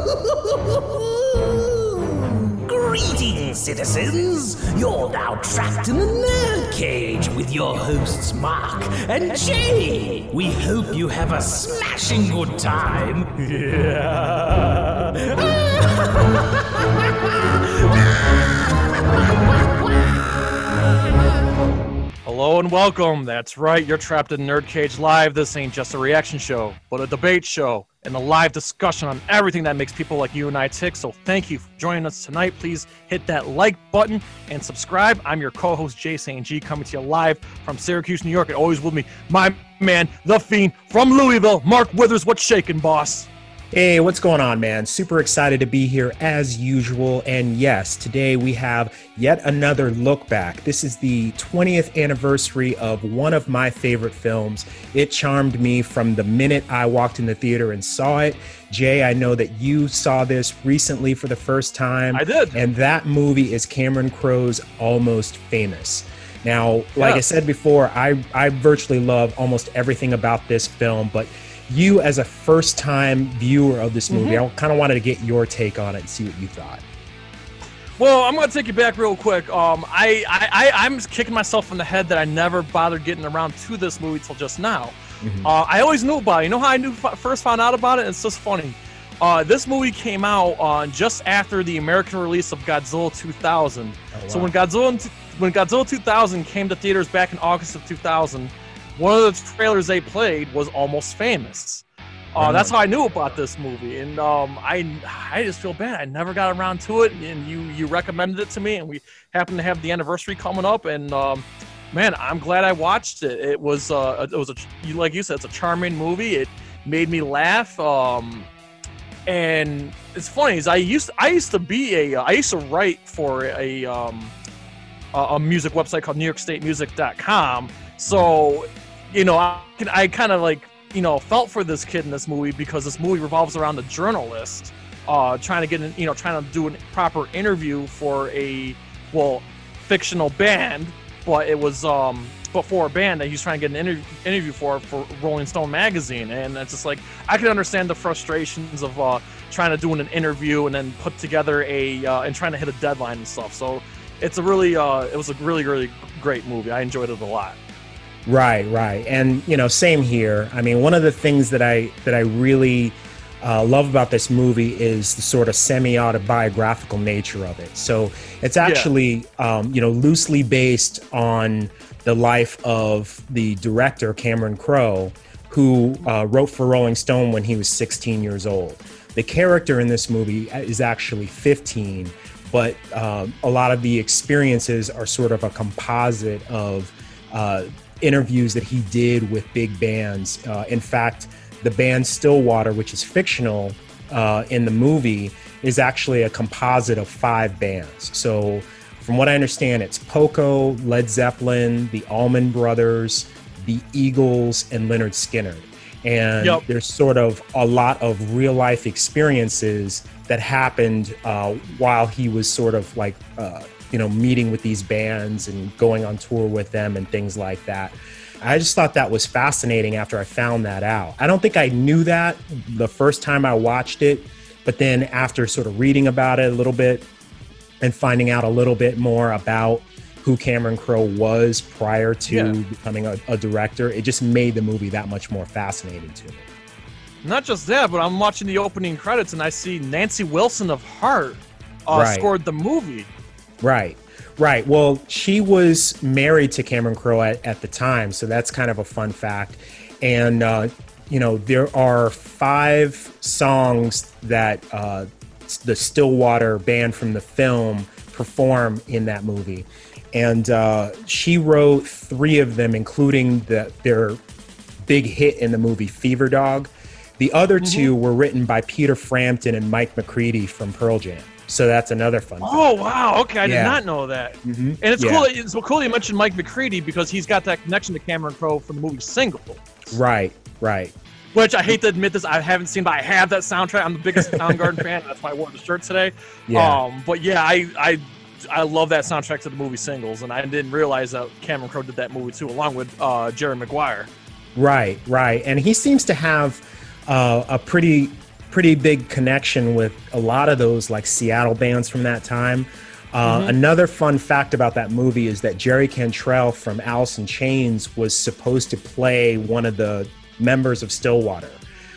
Greetings, citizens! You're now trapped in the nerd cage with your hosts Marq and Jay. We hope you have a smashing good time. Hello and welcome. That's right, you're trapped in Nerd Cage Live. This ain't just a reaction show, but a debate show and a live discussion on everything that makes people like you and I tick. So thank you for joining us tonight. Please hit that like button and subscribe. I'm your co-host Jay St. G coming to you live from Syracuse, New York, and always with me, my man, the fiend from Louisville, Marq Withers. What's shaking, boss? Hey, what's going on, man? Super excited to be here as usual. And yes, today we have yet another look back. This is the 20th anniversary of one of my favorite films. It charmed me from the minute I walked in the theater and saw it. Jay, I know that you saw this recently for the first time. I did. And that movie is Cameron Crowe's Almost Famous. Now, like Yeah. I said before, I, I virtually love almost everything about this film, but you as a first time viewer of this movie, I kind of wanted to get your take on it and see what you thought. Well, I'm gonna take you back real quick. Um, I, I, I, I'm kicking myself in the head that I never bothered getting around to this movie till just now. Uh, I always knew about it. You know how I knew first found out about it? It's just funny. Uh, this movie came out uh, just after the American release of Godzilla 2000. So wow. when Godzilla when Godzilla 2000 came to theaters back in August of 2000, one of the trailers they played was Almost Famous. Uh, that's how I knew about this movie, and um, I I just feel bad. I never got around to it, and you you recommended it to me, and we happen to have the anniversary coming up, and um, man, I'm glad I watched it. It was uh, it was a you like you said, it's a charming movie. It made me laugh. Um, and it's funny is I used I used to be a I used to write for a um a, a music website called NewYorkStateMusic.com. So you know I I kind of like you know felt for this kid in this movie because this movie revolves around a journalist uh trying to get an you know trying to do a proper interview for a well fictional band but it was um before a band that he's trying to get an inter- interview for for Rolling Stone magazine, and it's just like I can understand the frustrations of uh, trying to do an interview and then put together a uh, and trying to hit a deadline and stuff. So it's a really uh, it was a really really great movie. I enjoyed it a lot. Right, right, and you know, same here. I mean, one of the things that I that I really uh, love about this movie is the sort of semi-autobiographical nature of it. So it's actually, um, you know, loosely based on the life of the director Cameron Crowe, who uh, wrote for Rolling Stone when he was 16 years old. The character in this movie is actually 15, but um, a lot of the experiences are sort of a composite of uh, interviews that he did with big bands. Uh, in fact, the band Stillwater, which is fictional uh, in the movie, is actually a composite of five bands. So, from what I understand, it's Poco, Led Zeppelin, the Allman Brothers, the Eagles, and Lynyrd Skynyrd. And Yep. there's sort of a lot of real life experiences that happened uh, while he was sort of like, uh, you know, meeting with these bands and going on tour with them and things like that. I just thought that was fascinating after I found that out. I don't think I knew that the first time I watched it, but then after sort of reading about it a little bit and finding out a little bit more about who Cameron Crowe was prior to Yeah. becoming a, a director, it just made the movie that much more fascinating to me. Not just that, but I'm watching the opening credits and I see Nancy Wilson of Heart uh, Right. scored the movie. Right, right. Well, she was married to Cameron Crowe at, at the time, so that's kind of a fun fact. And uh, you know, there are five songs that uh, the Stillwater band from the film perform in that movie, and uh, she wrote three of them, including the, their big hit in the movie Fever Dog. The other two were written by Peter Frampton and Mike McCready from Pearl Jam. So that's another fun. fact. Oh wow! Okay, I did not know that. Mhm. And it's Yeah. cool. It's so cool you mentioned Mike McCready because he's got that connection to Cameron Crowe from the movie Single, Right, right. which I hate to admit this, I haven't seen, but I have that soundtrack. I'm the biggest Soundgarden fan. That's why I wore the shirt today. Yeah. Um, but yeah, I, I I love that soundtrack to the movie Singles, and I didn't realize that Cameron Crowe did that movie too, along with uh, Jerry Maguire. Right, right. And he seems to have uh, a pretty pretty big connection with a lot of those like Seattle bands from that time. Uh, Another fun fact about that movie is that Jerry Cantrell from Alice in Chains was supposed to play one of the members of Stillwater,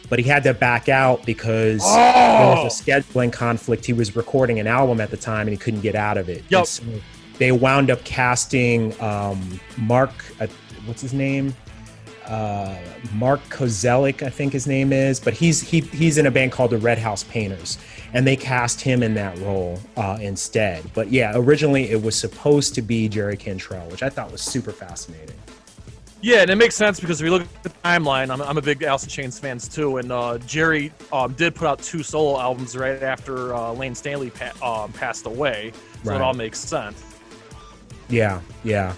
but he had to back out because there was a scheduling conflict. He was recording an album at the time and he couldn't get out of it. And so they wound up casting um, Mark, uh, what's his name? Uh, Mark Kozelek, I think his name is, but he's he he's in a band called the Red House Painters, and they cast him in that role uh, instead. But yeah, originally it was supposed to be Jerry Cantrell, which I thought was super fascinating. Yeah, and it makes sense because if you look at the timeline, I'm, I'm a big Alice in Chains fans too, and uh, Jerry um, did put out two solo albums right after uh, Layne Staley pa- um, passed away, so Right. it all makes sense. Yeah, yeah.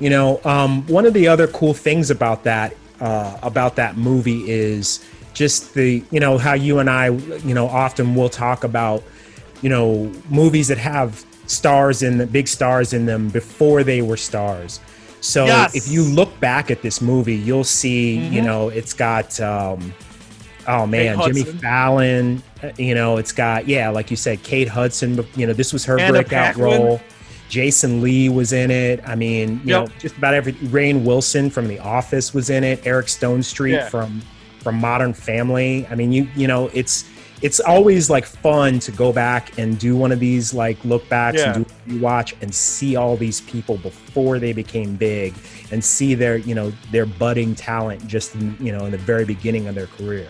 You know, um, one of the other cool things about that uh, about that movie is just the you know how you and I you know often will talk about you know movies that have stars in the big stars in them before they were stars. So Yes. if you look back at this movie, you'll see you Mhm. know it's got um, oh man Jimmy Fallon. uh, You know it's got yeah like you said Kate Hudson. You know this was her Anna breakout Paquin. role. Jason Lee was in it. I mean, you Yep. know, just about every Rainn Wilson from The Office was in it. Eric Stonestreet Yeah. from from Modern Family. I mean, you you know, it's it's always like fun to go back and do one of these like look backs Yeah. and do watch and see all these people before they became big and see their you know their budding talent just in, you know in the very beginning of their career.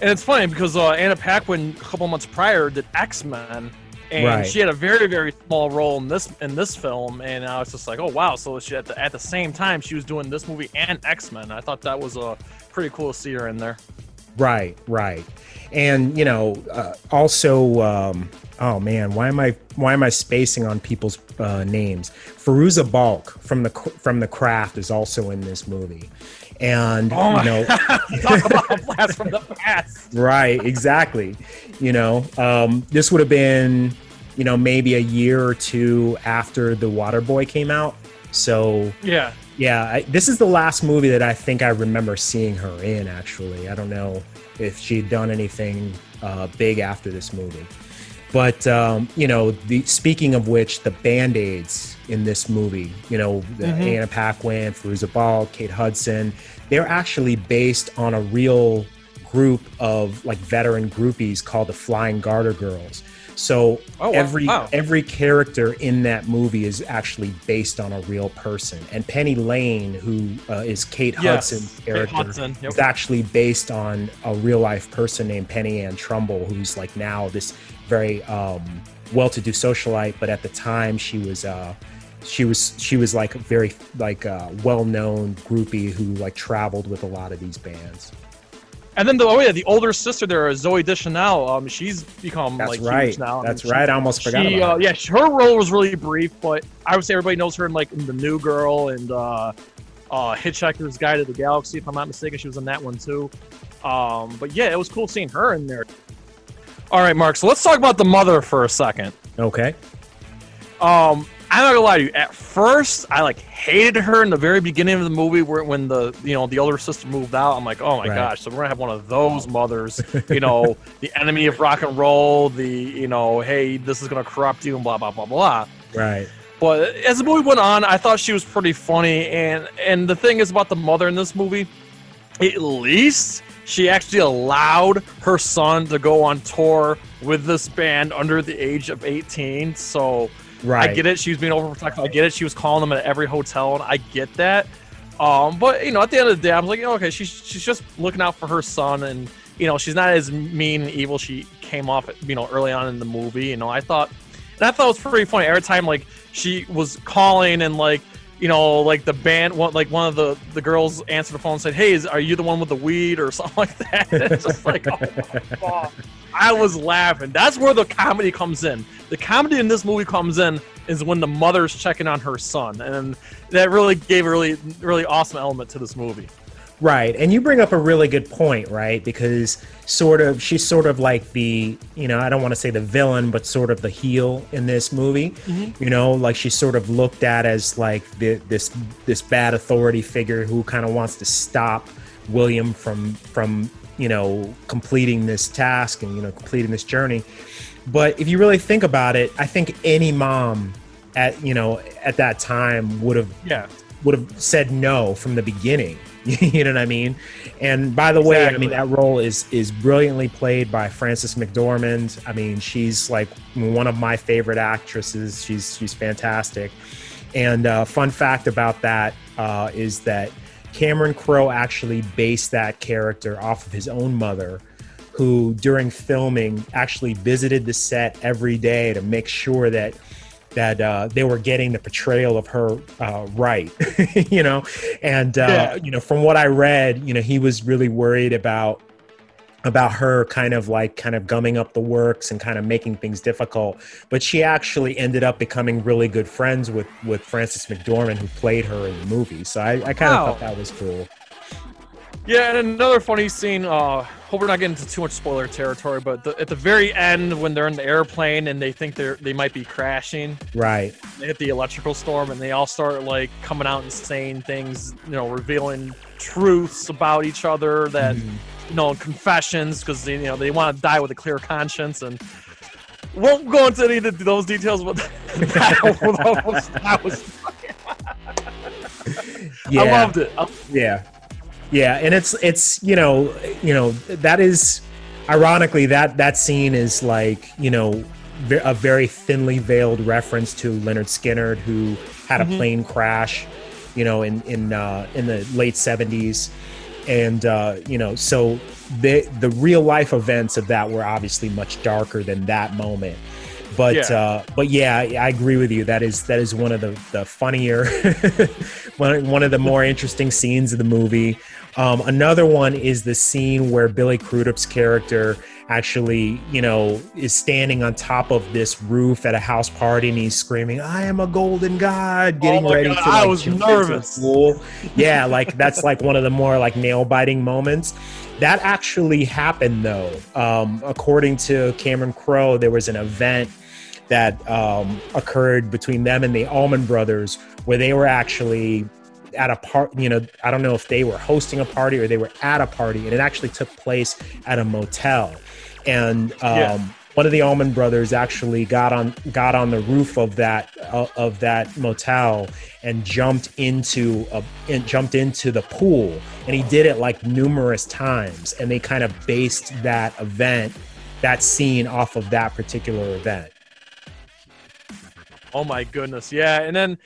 And it's funny because uh, Anna Paquin a couple months prior did X Men, and Right. she had a very very small role in this in this film, and I was just like, oh wow! So she at the at the same time she was doing this movie and X Men. I thought that was a pretty cool to see her in there. Right, right, and you know, uh, also, um, oh man, why am I why am I spacing on people's uh, names? Fairuza Balk from the from the Craft is also in this movie, and Oh you know, Talk about a blast from the past. right, exactly. You know, um, this would have been, you know, maybe a year or two after the Waterboy came out, so Yeah, yeah, I, this is the last movie that I think I remember seeing her in. Actually, I don't know if she'd done anything uh, big after this movie, but um, you know, the speaking of which, the band aids in this movie, you know, the Mhm. Anna Paquin, Fairuza Balk, Kate Hudson, they're actually based on a real group of like veteran groupies called the Flying Garter Girls. So Oh, every Wow. every character in that movie is actually based on a real person. And Penny Lane, who uh, is Kate Yes, Hudson's Kate character, Hudson, yep. is actually based on a real life person named Pennie Ann Trumble, who's like now this very um, well-to-do socialite, but at the time she was. Uh, she was she was like a very like uh, well-known groupie who like traveled with a lot of these bands. and then the oh yeah, the older sister there, Zooey Deschanel. Um, she's become That's like right. right. now. I That's mean, she- right. I almost forgot she, about uh, yeah, her role was really brief, but I would say everybody knows her in like in the New Girl and uh, uh, Hitchhiker's Guide to the Galaxy. If I'm not mistaken, she was in that one too. Um, but yeah, it was cool seeing her in there. All right, Marq. So let's talk about the mother for a second. Okay. Um, I'm not gonna lie to you. At first, I like hated her in the very beginning of the movie, where when the you know the older sister moved out. I'm like, oh my Right. gosh, so we're gonna have one of those mothers. You know, the enemy of rock and roll. The you know, hey, this is gonna corrupt you and blah blah blah blah. Right. But as the movie went on, I thought she was pretty funny. And and the thing is about the mother in this movie, at least she actually allowed her son to go on tour with this band under the age of 18. So Right. I get it. She was being overprotective. I get it. She was calling them at every hotel, and I get that. Um, but you know, at the end of the day, I was like, okay, she's she's just looking out for her son, and you know, she's not as mean and evil she came off, you know, early on in the movie. You know, I thought, and I thought it was pretty funny every time like she was calling and like. You know, like the band, one like one of the the girls answered the phone and said, "Hey, is, are you the one with the weed or something like that?" It's just like, oh my god, I was laughing. That's where the comedy comes in. The comedy in this movie comes in is when the mother's checking on her son, and that really gave a really really awesome element to this movie. Right. And you bring up a really good point, right? Because sort of she's sort of like the, you know, I don't want to say the villain, but sort of the heel in this movie. Mm-hmm. You know, like she's sort of looked at as like the, this this bad authority figure who kind of wants to stop William from from you know completing this task and you know completing this journey. But if you really think about it, I think any mom at you know at that time would have Yeah. would have said no from the beginning. you know what I mean? And by the way, I mean that role is is brilliantly played by Frances McDormand. I mean, she's like one of my favorite actresses. She's she's fantastic. And uh, fun fact about that uh, is that Cameron Crowe actually based that character off of his own mother, who during filming actually visited the set every day to make sure that that uh, they were getting the portrayal of her uh, right, you know, and uh, Yeah. you know from what I read, you know he was really worried about about her kind of like kind of gumming up the works and kind of making things difficult. But she actually ended up becoming really good friends with with frances mcdormand who played her in the movie. So i, I kind of thought that was cool Yeah, and another funny scene. Uh, hope we're not getting into too much spoiler territory, but the, at the very end, when they're in the airplane and they think they're they might be crashing, right they hit the electrical storm, and they all start like coming out and saying things, you know, revealing truths about each other that Mhm. you know, confessions because you know they want to die with a clear conscience and. Won't go into any of those details, but that was, that was yeah I loved it. I- Yeah, yeah, and it's it's you know you know that is ironically that that scene is like you know a very thinly veiled reference to Lynyrd Skynyrd who had a Mhm. plane crash, you know, in in uh, in the late seventies, and uh, you know so the the real life events of that were obviously much darker than that moment. But Yeah. uh, but yeah, I agree with you. That is that is one of the the funnier, one one of the more interesting scenes of the movie. Um, another one is the scene where Billy Crudup's character actually, you know, is standing on top of this roof at a house party and he's screaming, "I am a golden god!" Getting Oh ready God, to. I was jump into the nervous. Yeah, like that's like one of the more like nail biting moments. That actually happened though. Um, according to Cameron Crowe, there was an event that um, occurred between them and the Allman Brothers, where they were actually at a part. You know, I don't know if they were hosting a party or they were at a party, and it actually took place at a motel. And um, Yeah. one of the Allman Brothers actually got on got on the roof of that uh, of that motel and jumped into a and jumped into the pool, and he did it like numerous times, and they kind of based that event that scene off of that particular event. Oh my goodness, yeah. And then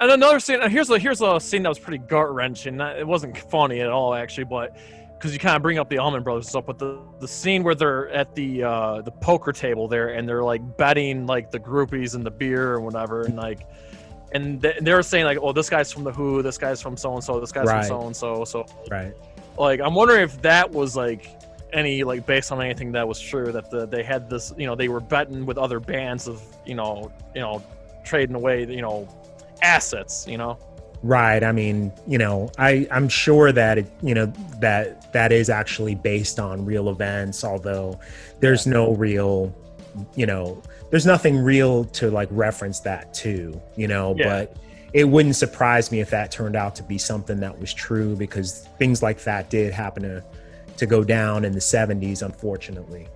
and another scene. Here's a here's a scene that was pretty gut wrenching. It wasn't funny at all, actually, but because you kind of bring up the Allman Brothers stuff, but the the scene where they're at the uh, the poker table there and they're like betting like the groupies and the beer and whatever, and like. And they're saying like, "Oh, this guy's from the Who. This guy's from so and so. This guy's Right. from so and so." So, Right. like, I'm wondering if that was like any like based on anything that was true that the, they had this, you know, they were betting with other bands of, you know, you know, trading away, you know, assets, you know. Right. I mean, you know, I I'm sure that it, you know that that is actually based on real events, although there's no real, you know, there's nothing real to like reference that to, you know, Yeah. but it wouldn't surprise me if that turned out to be something that was true because things like that did happen to to go down in the 70s unfortunately.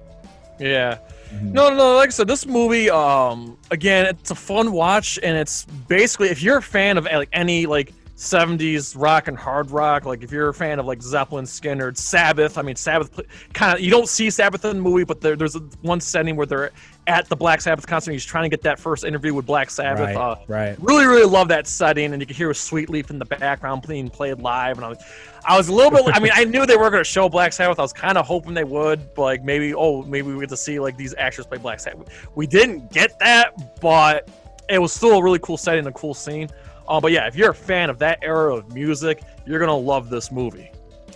Yeah. Mhm. No, no, no. Like I said, this movie, um, again, it's a fun watch, and it's basically if you're a fan of like any like '70s rock and hard rock, like if you're a fan of like Zeppelin, Skynyrd, Sabbath. I mean, Sabbath kind of you don't see Sabbath in the movie, but there, there's a, one setting where they're at the Black Sabbath concert. He's trying to get that first interview with Black Sabbath. Right, Uh, right. really really love that setting and you can hear a sweet leaf in the background being played live and i was, I was a little bit i mean i knew they were going to show black sabbath i was kind of hoping they would but like maybe oh maybe we get to see like these actors play black sabbath we didn't get that but it was still a really cool setting a cool scene uh, but yeah if you're a fan of that era of music you're to love this movie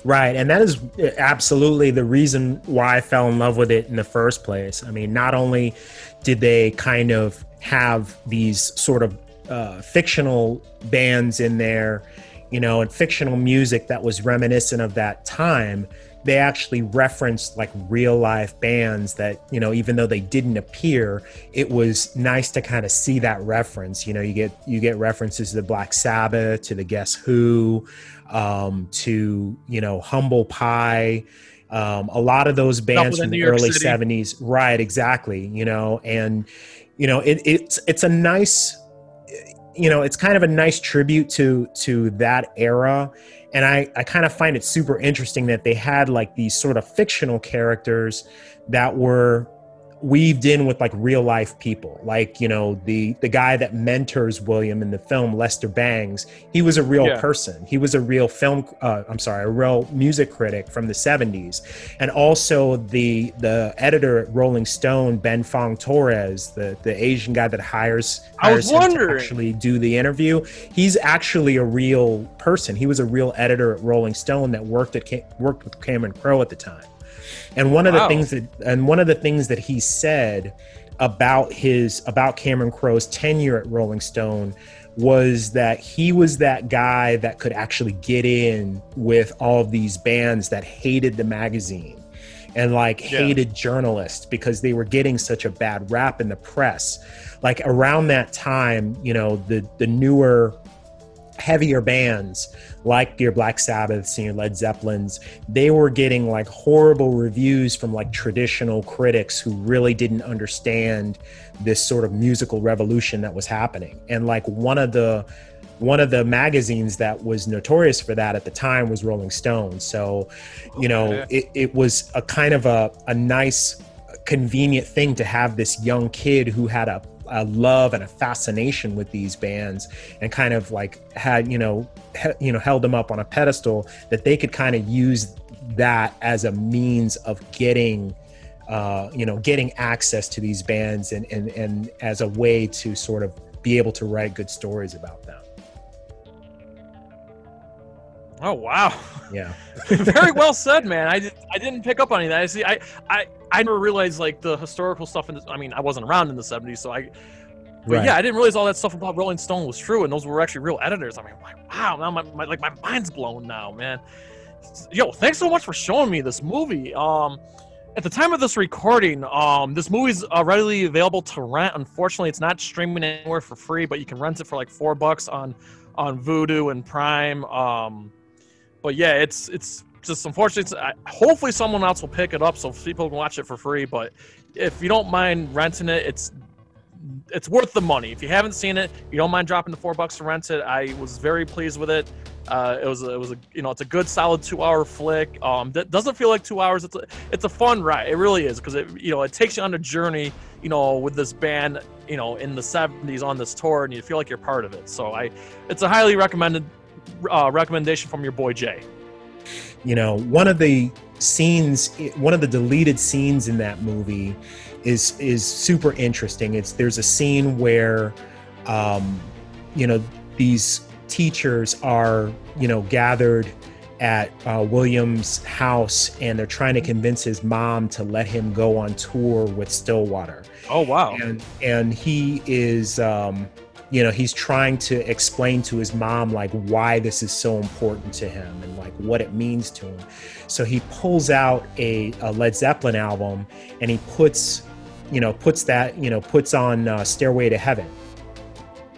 Right. And that is absolutely the reason why I fell in love with it in the first place. I mean, not only did they kind of have these sort of uh, fictional bands in there, you know, and fictional music that was reminiscent of that time, they actually referenced like real life bands that, you know, even though they didn't appear, it was nice to kind of see that reference. You know, you get you get references to the Black Sabbath, to the Guess Who, um, to you know Humble Pie. Um, a lot of those bands from the early City. 70s right exactly you know and you know it, it's it's a nice you know it's kind of a nice tribute to to that era and i i kind of find it super interesting that they had like these sort of fictional characters that were weaved in with like real life people. Like you know the the guy that mentors william in the film lester bangs he was a real yeah. person. He was a real film uh, i'm sorry a real music critic from the 70s and also the the editor at rolling stone ben fong torres the the asian guy that hires, hires I was wondering. actually do the interview. He's actually a real person. He was a real editor at rolling stone that worked at worked with cameron crowe at the time and one of wow. the things that and one of the things that he said about his about Cameron Crowe's tenure at Rolling Stone was that he was that guy that could actually get in with all of these bands that hated the magazine and like yeah. hated journalists because they were getting such a bad rap in the press. Like around that time, you know, the the newer heavier bands like your Black Sabbaths and your Led Zeppelins, they were getting like horrible reviews from like traditional critics who really didn't understand this sort of musical revolution that was happening. And like one of the one of the magazines that was notorious for that at the time was Rolling Stone. So, you know, it, it was a kind of a, a nice, convenient thing to have this young kid who had a a love and a fascination with these bands and kind of like had you know he, you know held them up on a pedestal that they could kind of use that as a means of getting uh, you know getting access to these bands and, and and as a way to sort of be able to write good stories about them Oh wow! Yeah, very well said, man. I, did, I didn't pick up on any of that. I see. I, I I never realized like the historical stuff. In the, I mean, I wasn't around in the '70s, so I. But right. yeah, I didn't realize all that stuff about Rolling Stone was true, and those were actually real editors. I mean, like, wow, now my, my like my mind's blown now, man. Yo, thanks so much for showing me this movie. Um, at the time of this recording, um, this movie's uh, readily available to rent. Unfortunately, it's not streaming anywhere for free, but you can rent it for like four bucks on on Vudu and Prime. Um, but yeah, it's it's just unfortunate. hopefully, someone else will pick it up so people can watch it for free. But if you don't mind renting it, it's it's worth the money. If you haven't seen it, you don't mind dropping the four bucks to rent it. I was very pleased with it. Uh, it was it was a you know it's a good solid two hour flick. Um, that doesn't feel like two hours. It's a it's a fun ride. It really is because it you know it takes you on a journey. You know with this band you know in the 70s on this tour and you feel like you're part of it. So I it's a highly recommended uh, recommendation from your boy Jay. You know, one of the scenes, one of the deleted scenes in that movie is is super interesting. It's there's a scene where, um, you know, these teachers are you know gathered at uh, William's house and they're trying to convince his mom to let him go on tour with Stillwater. Oh wow! And and he is. Um, you know he's trying to explain to his mom like why this is so important to him and like what it means to him. So he pulls out a, a led zeppelin album and he puts you know puts that you know puts on uh, stairway to heaven.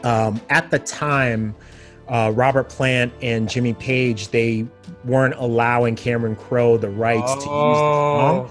Um, at the time uh, robert plant and jimmy page they weren't allowing cameron crowe the rights oh. to use the song.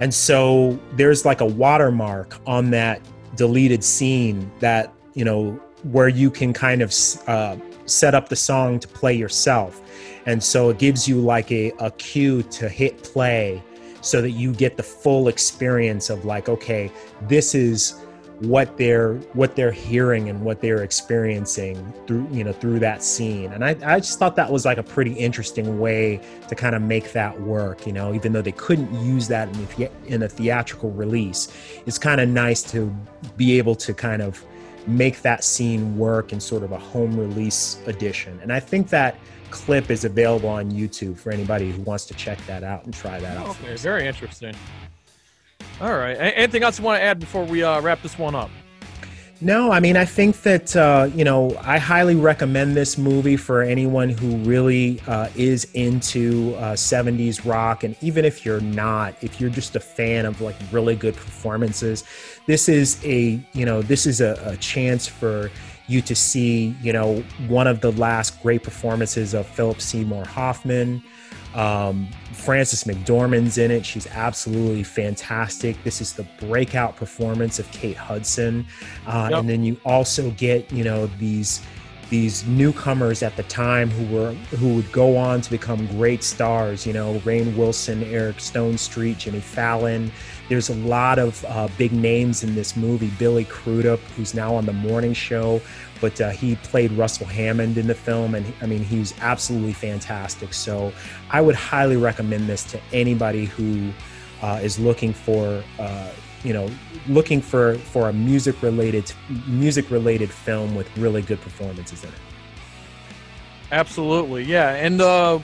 And so there's like a watermark on that deleted scene that you know where you can kind of uh, set up the song to play yourself. And so it gives you like a, a cue to hit play so that you get the full experience of like, okay, this is what they're what they're hearing and what they're experiencing through you know through that scene and I, I just thought that was like a pretty interesting way to kind of make that work you know even though they couldn't use that in, the, in a theatrical release it's kind of nice to be able to kind of make that scene work in sort of a home release edition. And I think that clip is available on YouTube for anybody who wants to check that out and try that out. Okay, very interesting. All right. Anything else you want to add before we uh, wrap this one up? No, I mean, I think that, uh, you know, I highly recommend this movie for anyone who really uh, is into uh, 70s rock. And even if you're not, if you're just a fan of like really good performances, this is a, you know, this is a, a chance for you to see, you know, one of the last great performances of Philip Seymour Hoffman. Um, Frances McDormand's in it. She's absolutely fantastic. This is the breakout performance of Kate Hudson. Uh, yep. And then you also get, you know, these these newcomers at the time who were who would go on to become great stars. You know, Rainn Wilson, Eric Stonestreet, Jimmy Fallon. There's a lot of uh, big names in this movie. Billy Crudup, who's now on the morning show, but uh, he played Russell Hammond in the film, and I mean, he's absolutely fantastic. So I would highly recommend this to anybody who uh, is looking for uh, you know looking for for a music related music related film with really good performances in it. Absolutely yeah and uh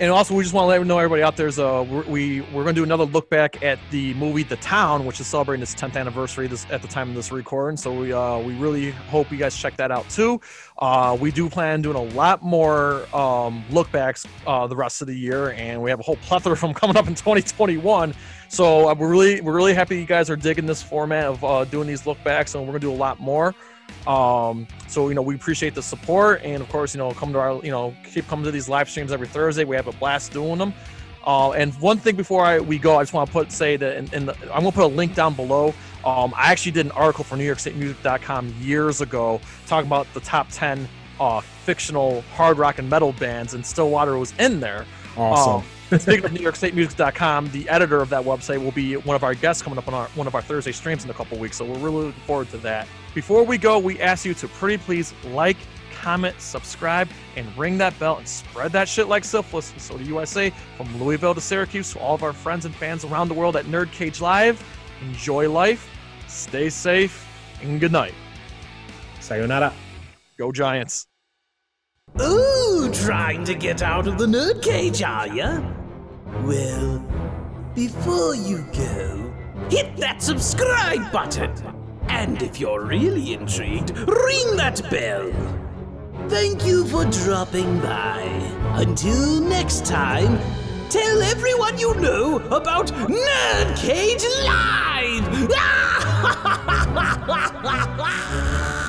and also we just want to let know everybody out there's uh we we're going to do another look back at the movie the town which is celebrating its 10th anniversary this at the time of this recording so we uh we really hope you guys check that out too. Uh we do plan doing a lot more um look backs uh the rest of the year and we have a whole plethora of them coming up in 2021 so uh, we're really we're really happy you guys are digging this format of uh, doing these look backs and we're gonna do a lot more um, so you know we appreciate the support, and of course you know come to our you know keep coming to these live streams every Thursday. We have a blast doing them. Uh, and one thing before I, we go, I just want to put say that in, in the, I'm gonna put a link down below. Um, I actually did an article for NewYorkStateMusic.com years ago talking about the top 10 uh, fictional hard rock and metal bands, and Stillwater was in there. Awesome. Um, speaking of NewYorkStateMusic.com, the editor of that website will be one of our guests coming up on our, one of our Thursday streams in a couple weeks. So we're really looking forward to that. Before we go, we ask you to pretty please like, comment, subscribe, and ring that bell and spread that shit like syphilis. So the USA, from Louisville to Syracuse, to all of our friends and fans around the world at Nerd Cage Live, enjoy life, stay safe, and good night. Sayonara. Go Giants. Ooh, trying to get out of the nerd cage, are ya? Well, before you go, hit that subscribe button. And if you're really intrigued, ring that bell. Thank you for dropping by. Until next time, tell everyone you know about Nerd Cage Live! Ah!